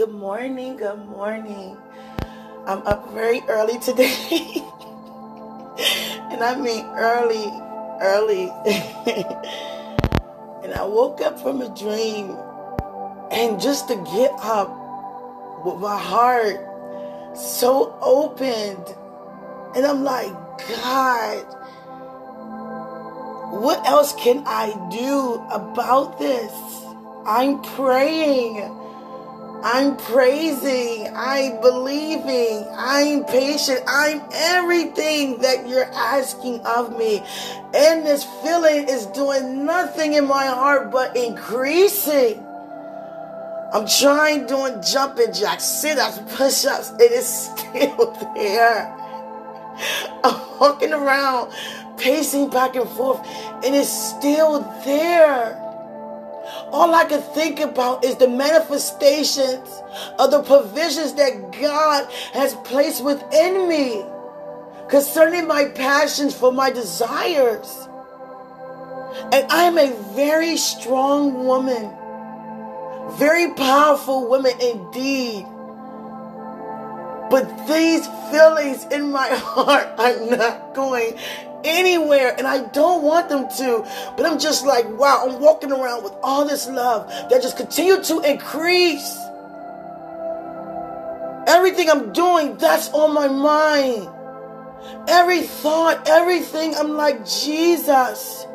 Good morning, good morning. I'm up very early today. and I mean early, early. and I woke up from a dream. And just to get up with my heart so opened. And I'm like, God, what else can I do about this? I'm praying. I'm praising, I'm believing, I'm patient, I'm everything that you're asking of me. And this feeling is doing nothing in my heart but increasing. I'm trying doing jumping jacks, sit ups, push ups. It is still there. I'm walking around, pacing back and forth, and it's still there. All I can think about is the manifestations of the provisions that God has placed within me concerning my passions for my desires. And I am a very strong woman, very powerful woman indeed. But these feelings in my heart are not going anywhere and I don't want them to. But I'm just like, wow, I'm walking around with all this love that just continue to increase. Everything I'm doing, that's on my mind. Every thought, everything, I'm like, Jesus.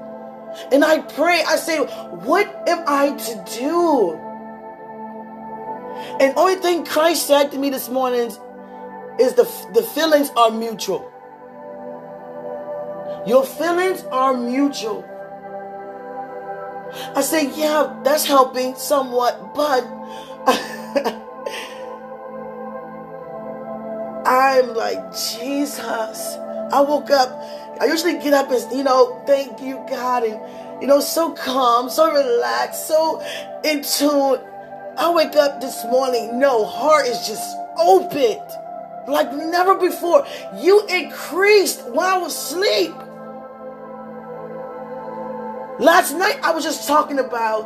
And I pray, I say, what am I to do? And only thing Christ said to me this morning is the, the feelings are mutual. Your feelings are mutual. I say, yeah, that's helping somewhat, but I'm like, Jesus. I woke up, I usually get up and, you know, thank you, God, and, you know, so calm, so relaxed, so in tune. I wake up this morning, no, heart is just open like never before. You increased while I was asleep. Last night I was just talking about,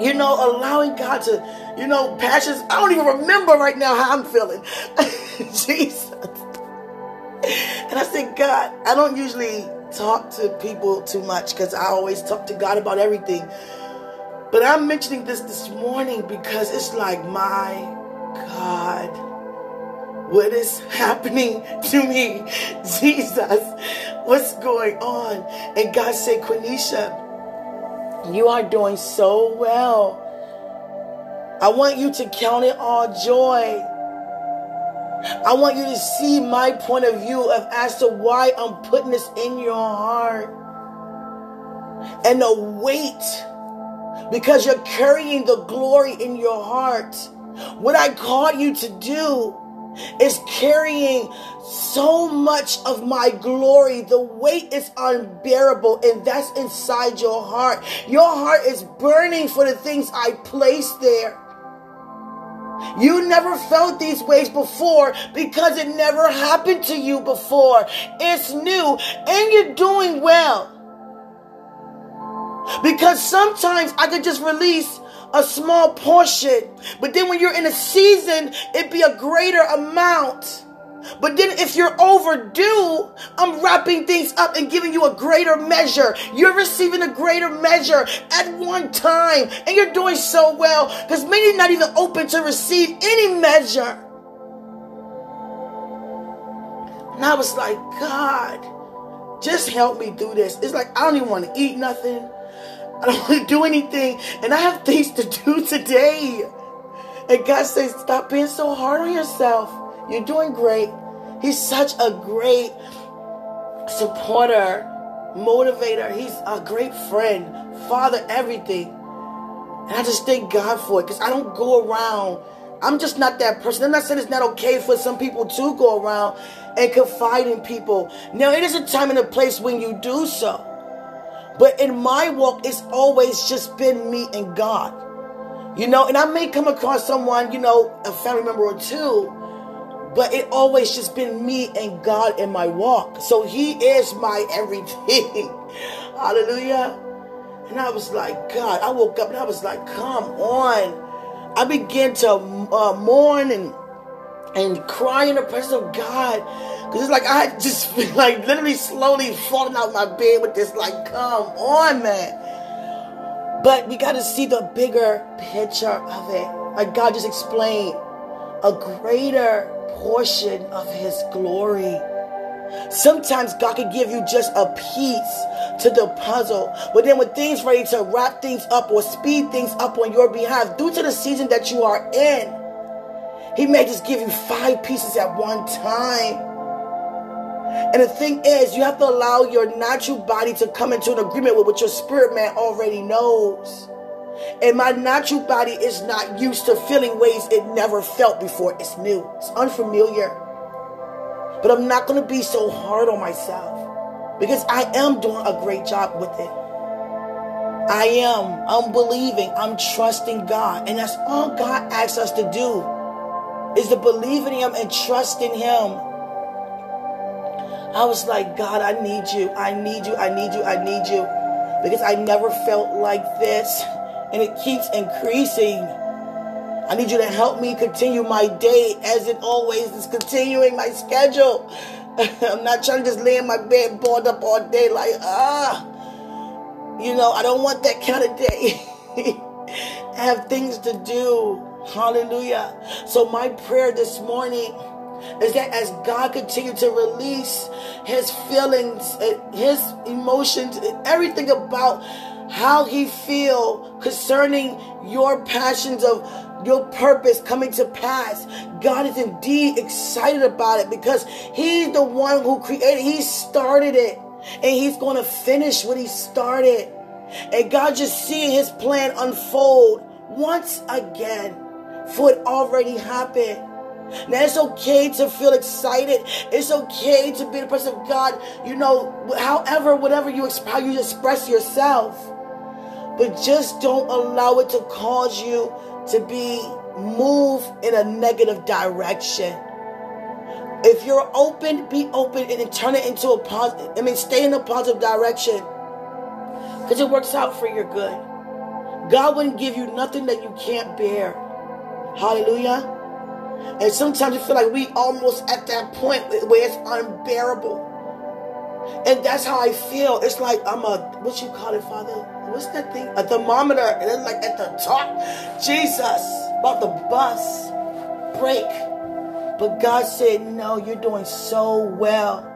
you know, allowing God to, you know, passions. I don't even remember right now how I'm feeling. Jesus. And I said, God, I don't usually talk to people too much because I always talk to God about everything. But I'm mentioning this this morning because it's like, my God, what is happening to me? Jesus, what's going on? And God said, Quenisha, you are doing so well. I want you to count it all joy. I want you to see my point of view of as to why I'm putting this in your heart. And the weight, because you're carrying the glory in your heart. What I called you to do is carrying so much of my glory. The weight is unbearable, and that's inside your heart. Your heart is burning for the things I placed there. You never felt these ways before because it never happened to you before. It's new, and you're doing well. Because sometimes I could just release a small portion. But then when you're in a season, it be a greater amount. But then if you're overdue, I'm wrapping things up and giving you a greater measure. You're receiving a greater measure at one time. And you're doing so well because many not even open to receive any measure. And I was like, God, just help me through this. It's like I don't even want to eat nothing. I don't want to do anything. And I have things to do today. And God says, stop being so hard on yourself. You're doing great. He's such a great supporter, motivator. He's a great friend, father, everything. And I just thank God for it because I don't go around. I'm just not that person. I'm not saying it's not okay for some people to go around and confide in people. Now, it is a time and a place when you do so. But in my walk, it's always just been me and God. You know, and I may come across someone, you know, a family member or two, but it always just been me and God in my walk. So He is my everything. Hallelujah. And I was like, God, I woke up and I was like, come on. I began to uh, mourn and and cry in the presence of God. Cause it's like I just like literally slowly falling out my bed with this like, come on, man. But we got to see the bigger picture of it. Like God just explained, a greater portion of His glory. Sometimes God can give you just a piece to the puzzle. But then when things ready to wrap things up or speed things up on your behalf, due to the season that you are in, He may just give you five pieces at one time. And the thing is, you have to allow your natural body to come into an agreement with what your spirit man already knows. And my natural body is not used to feeling ways it never felt before. It's new, it's unfamiliar. But I'm not going to be so hard on myself because I am doing a great job with it. I am. I'm believing. I'm trusting God. And that's all God asks us to do is to believe in Him and trust in Him. I was like, God, I need you. I need you. I need you. I need you. Because I never felt like this. And it keeps increasing. I need you to help me continue my day as it always is continuing my schedule. I'm not trying to just lay in my bed bored up all day like, ah. You know, I don't want that kind of day. I have things to do. Hallelujah. So my prayer this morning is that as God continues to release his feelings, uh, his emotions, everything about how he feel concerning your passions of your purpose coming to pass. God is indeed excited about it because he's the one who created, he started it and he's going to finish what he started. And God just seeing his plan unfold once again for it already happened. Now it's okay to feel excited. It's okay to be the person of God. You know, however, whatever you how you express yourself, but just don't allow it to cause you to be moved in a negative direction. If you're open, be open and turn it into a positive. I mean, stay in a positive direction because it works out for your good. God wouldn't give you nothing that you can't bear. Hallelujah. And sometimes you feel like we almost at that point where it's unbearable. And that's how I feel. It's like I'm a what you call it, Father? What's that thing? A thermometer, and it's like at the top. Jesus, about the bus break. But God said, No, you're doing so well.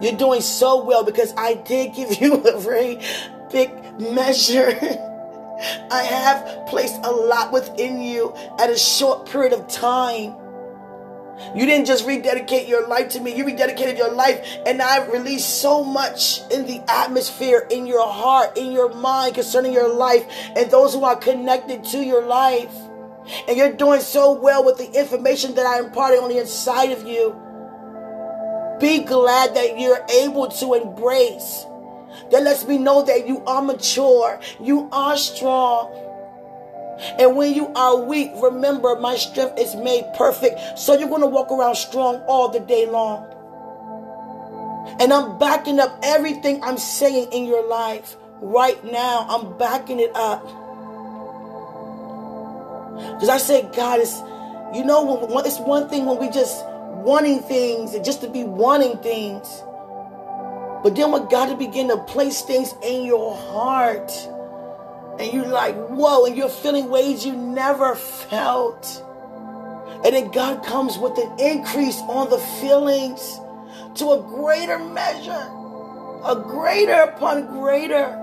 You're doing so well because I did give you a very big measure. I have placed a lot within you at a short period of time. You didn't just rededicate your life to me, you rededicated your life, and I've released so much in the atmosphere, in your heart, in your mind concerning your life, and those who are connected to your life. And you're doing so well with the information that I imparted on the inside of you. Be glad that you're able to embrace that lets me know that you are mature, you are strong. And when you are weak, remember my strength is made perfect. So you're going to walk around strong all the day long. And I'm backing up everything I'm saying in your life right now. I'm backing it up. Because I said, God, is, you know, it's one thing when we just wanting things and just to be wanting things. But then when God begin to place things in your heart, and you're like, whoa, and you're feeling ways you never felt. And then God comes with an increase on the feelings to a greater measure, a greater upon greater.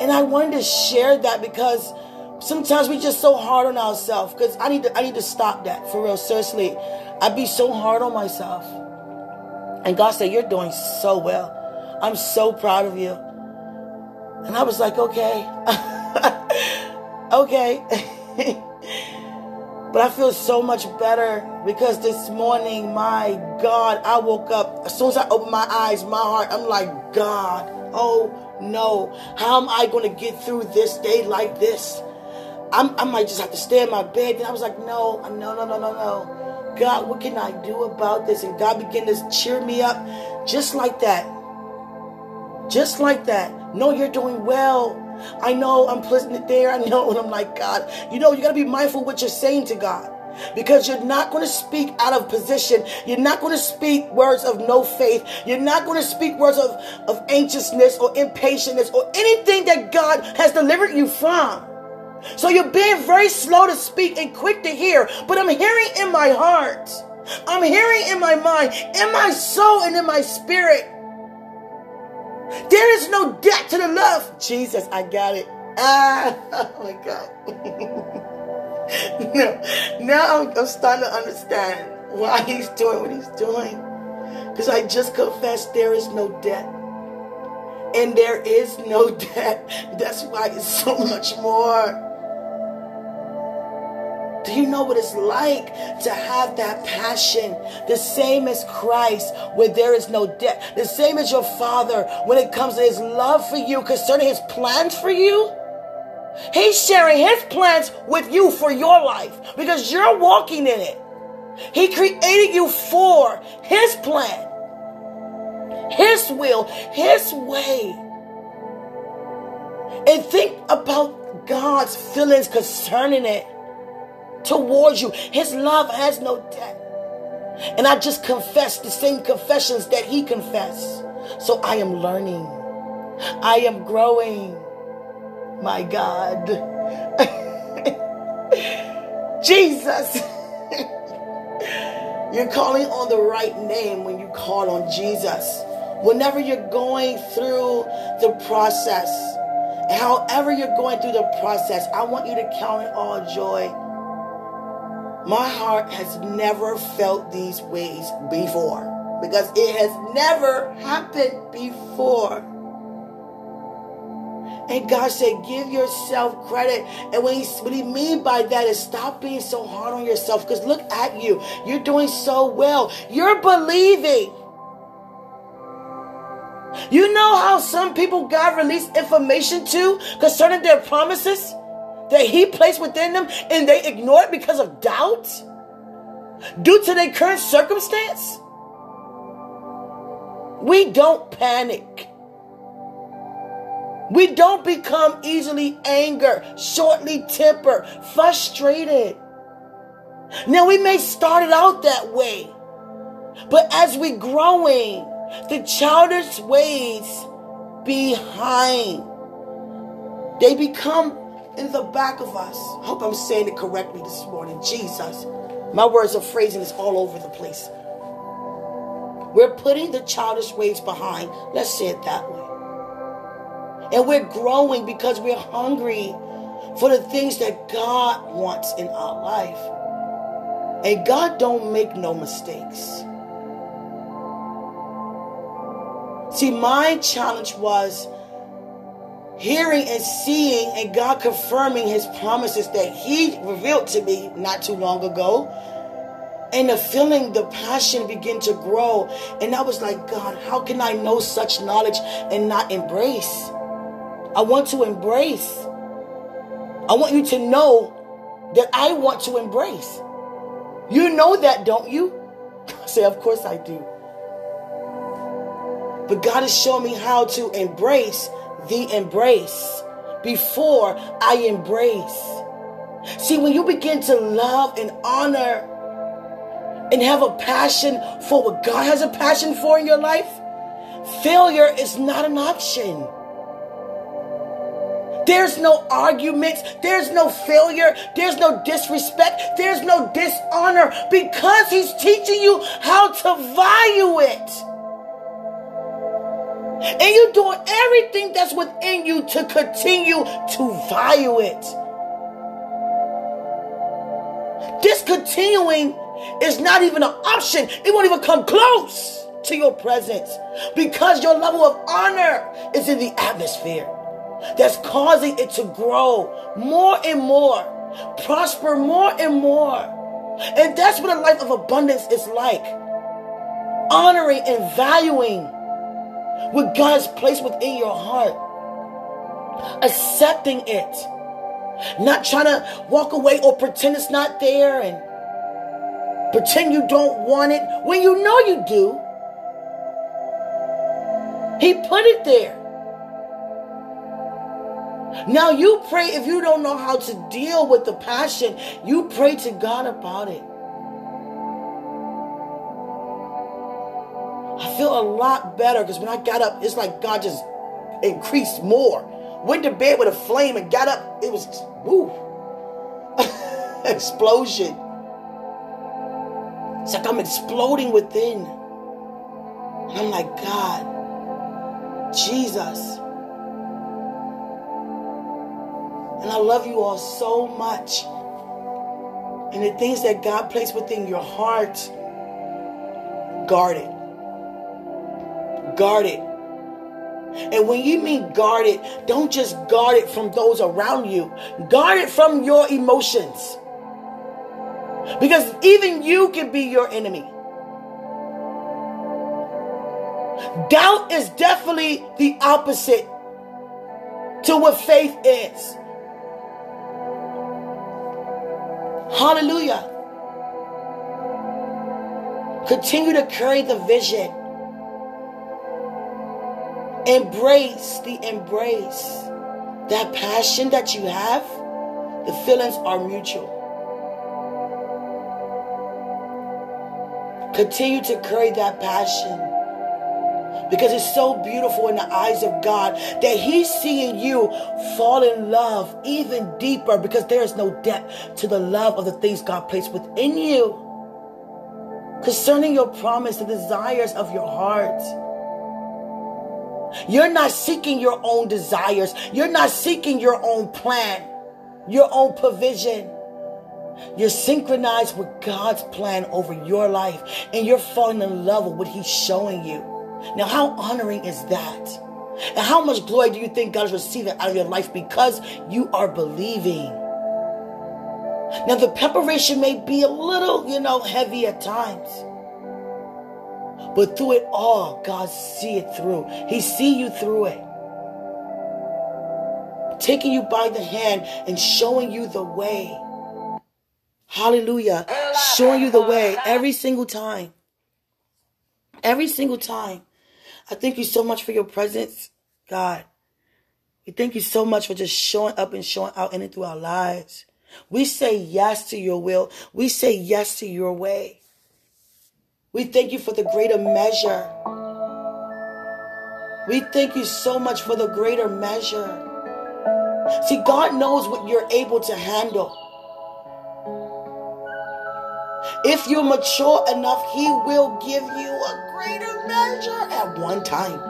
And I wanted to share that because sometimes we're just so hard on ourselves. Because I need to I need to stop that for real. Seriously. I'd be so hard on myself. And God said, You're doing so well. I'm so proud of you. And I was like, Okay. okay. but I feel so much better because this morning, my God, I woke up. As soon as I opened my eyes, my heart, I'm like, God, oh no. How am I going to get through this day like this? I'm, i might just have to stay in my bed. And I was like, no, no, no, no, no, no. God, what can I do about this? And God began to cheer me up just like that. Just like that. No, you're doing well. I know I'm it there. I know, and I'm like, God, you know, you got to be mindful what you're saying to God because you're not going to speak out of position. You're not going to speak words of no faith. You're not going to speak words of, of anxiousness or impatience or anything that God has delivered you from. So you're being very slow to speak and quick to hear, but I'm hearing in my heart. I'm hearing in my mind, in my soul, and in my spirit. There is no debt to the love. Jesus, I got it. Ah, oh my God. now, now I'm, I'm starting to understand why he's doing what he's doing. Because I just confessed there is no debt. And there is no debt. That's why it's so much more. Do you know what it's like to have that passion? The same as Christ, where there is no debt. The same as your Father when it comes to his love for you concerning his plans for you. He's sharing his plans with you for your life because you're walking in it. He created you for his plan, his will, his way. And think about God's feelings concerning it towards you. His love has no debt. And I just confess the same confessions that he confessed. So I am learning. I am growing. My God. Jesus. you're calling on the right name when you call on Jesus. Whenever you're going through the process, however you're going through the process, I want you to count it all joy. My heart has never felt these ways before because it has never happened before. And God said, give yourself credit. And what he, what he mean by that is stop being so hard on yourself. Because look at you. You're doing so well. You're believing. You know how some people God released information to concerning their promises that He placed within them and they ignore it because of doubt? Due to their current circumstance? We don't panic. We don't become easily angered, shortly tempered, frustrated. Now we may start it out that way, but as we growing, the childish ways behind, they become in the back of us. Hope I'm saying it correctly this morning. Jesus. My words of phrasing is all over the place. We're putting the childish ways behind. Let's say it that way. And we're growing because we're hungry for the things that God wants in our life. And God don't make no mistakes. See, my challenge was hearing and seeing and God confirming his promises that he revealed to me not too long ago. And the feeling, the passion begin to grow. And I was like, God, how can I know such knowledge and not embrace? I want to embrace. I want you to know that I want to embrace. You know that, don't you? I say, Of course I do. But God has shown me how to embrace the embrace before I embrace. See, when you begin to love and honor and have a passion for what God has a passion for in your life, failure is not an option. There's no arguments. There's no failure. There's no disrespect. There's no dishonor because he's teaching you how to value it. And you're doing everything that's within you to continue to value it. Discontinuing is not even an option. It won't even come close to your presence because your level of honor is in the atmosphere that's causing it to grow more and more, prosper more and more. And that's what a life of abundance is like. Honoring and valuing what God's placed within your heart, accepting it, not trying to walk away or pretend it's not there and pretend you don't want it when you know you do. He put it there. Now you pray if you don't know how to deal with the passion, you pray to God about it. Feel a lot better because when I got up, it's like God just increased more. Went to bed with a flame and got up. It was woo. Explosion. It's like I'm exploding within. And I'm like, God, Jesus. And I love you all so much. And the things that God placed within your heart, guard it. Guard it. And when you mean guard it, don't just guard it from those around you, guard it from your emotions. Because even you can be your enemy. Doubt is definitely the opposite to what faith is. Hallelujah. Continue to carry the vision. Embrace the embrace. That passion that you have, the feelings are mutual. Continue to carry that passion because it's so beautiful in the eyes of God that He's seeing you fall in love even deeper because there is no depth to the love of the things God placed within you. Concerning your promise, the desires of your heart. You're not seeking your own desires. You're not seeking your own plan, your own provision. You're synchronized with God's plan over your life and you're falling in love with what He's showing you. Now, how honoring is that? And how much glory do you think God is receiving out of your life because you are believing? Now, the preparation may be a little, you know, heavy at times. But through it all, God see it through. He see you through it. Taking you by the hand and showing you the way. Hallelujah. Showing you the way every single time. Every single time. I thank you so much for your presence, God. We thank you so much for just showing up and showing out in and through our lives. We say yes to your will. We say yes to your way. We thank you for the greater measure. We thank you so much for the greater measure. See, God knows what you're able to handle. If you're mature enough, He will give you a greater measure at one time.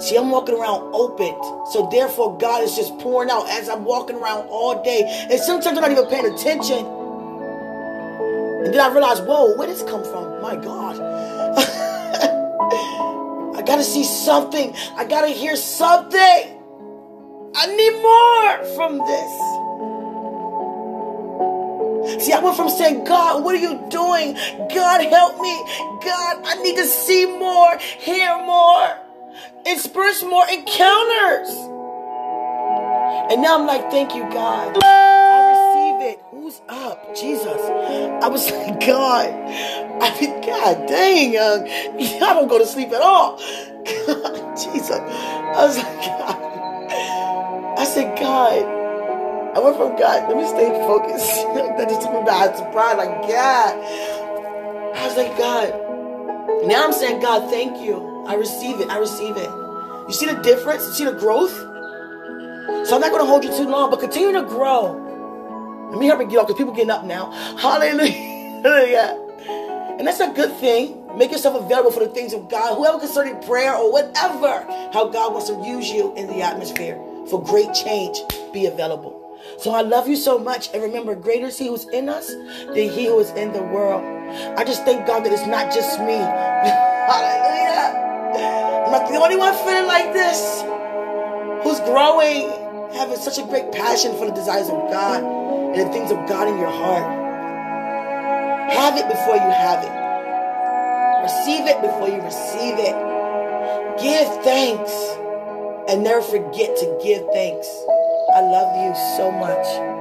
See, I'm walking around open. So therefore, God is just pouring out as I'm walking around all day. And sometimes I'm not even paying attention. And then I realized, whoa, where did this come from? My God. I gotta see something. I gotta hear something. I need more from this. See, I went from saying, God, what are you doing? God, help me. God, I need to see more, hear more, experience more encounters. And now I'm like, thank you, God. Up? Jesus. I was like, God. I mean, God dang, young. I don't go to sleep at all. God, Jesus. I was like, God. I said, God. I went from God, let me stay focused. that just took me by surprise. Like, God. I was like, God. Now I'm saying, God, thank you. I receive it. I receive it. You see the difference? You see the growth? So I'm not going to hold you too long, but continue to grow. Let me help you get off because people getting up now. Hallelujah. And that's a good thing. Make yourself available for the things of God. Whoever concerning prayer or whatever, how God wants to use you in the atmosphere for great change, be available. So I love you so much. And remember, greater is He who's in us than He who is in the world. I just thank God that it's not just me. Hallelujah. I'm not the only one feeling like this. Who's growing, having such a great passion for the desires of God and the things of God in your heart. Have it before you have it. Receive it before you receive it. Give thanks and never forget to give thanks. I love you so much.